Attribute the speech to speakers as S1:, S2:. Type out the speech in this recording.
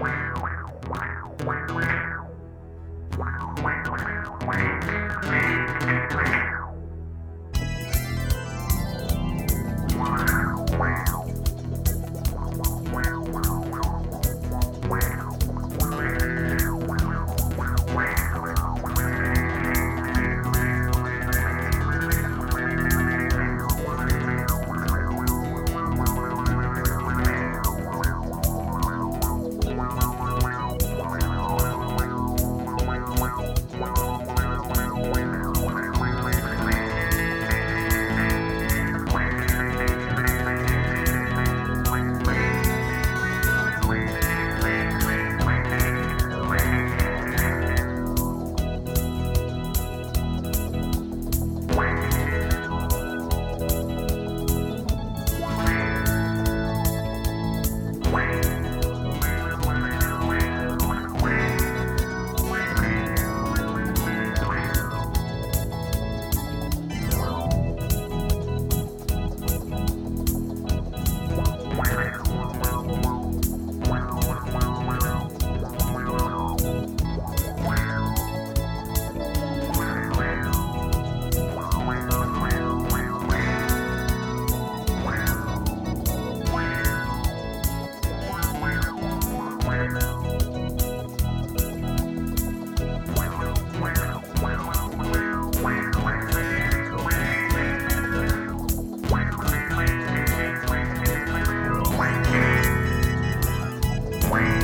S1: Wow. Bye.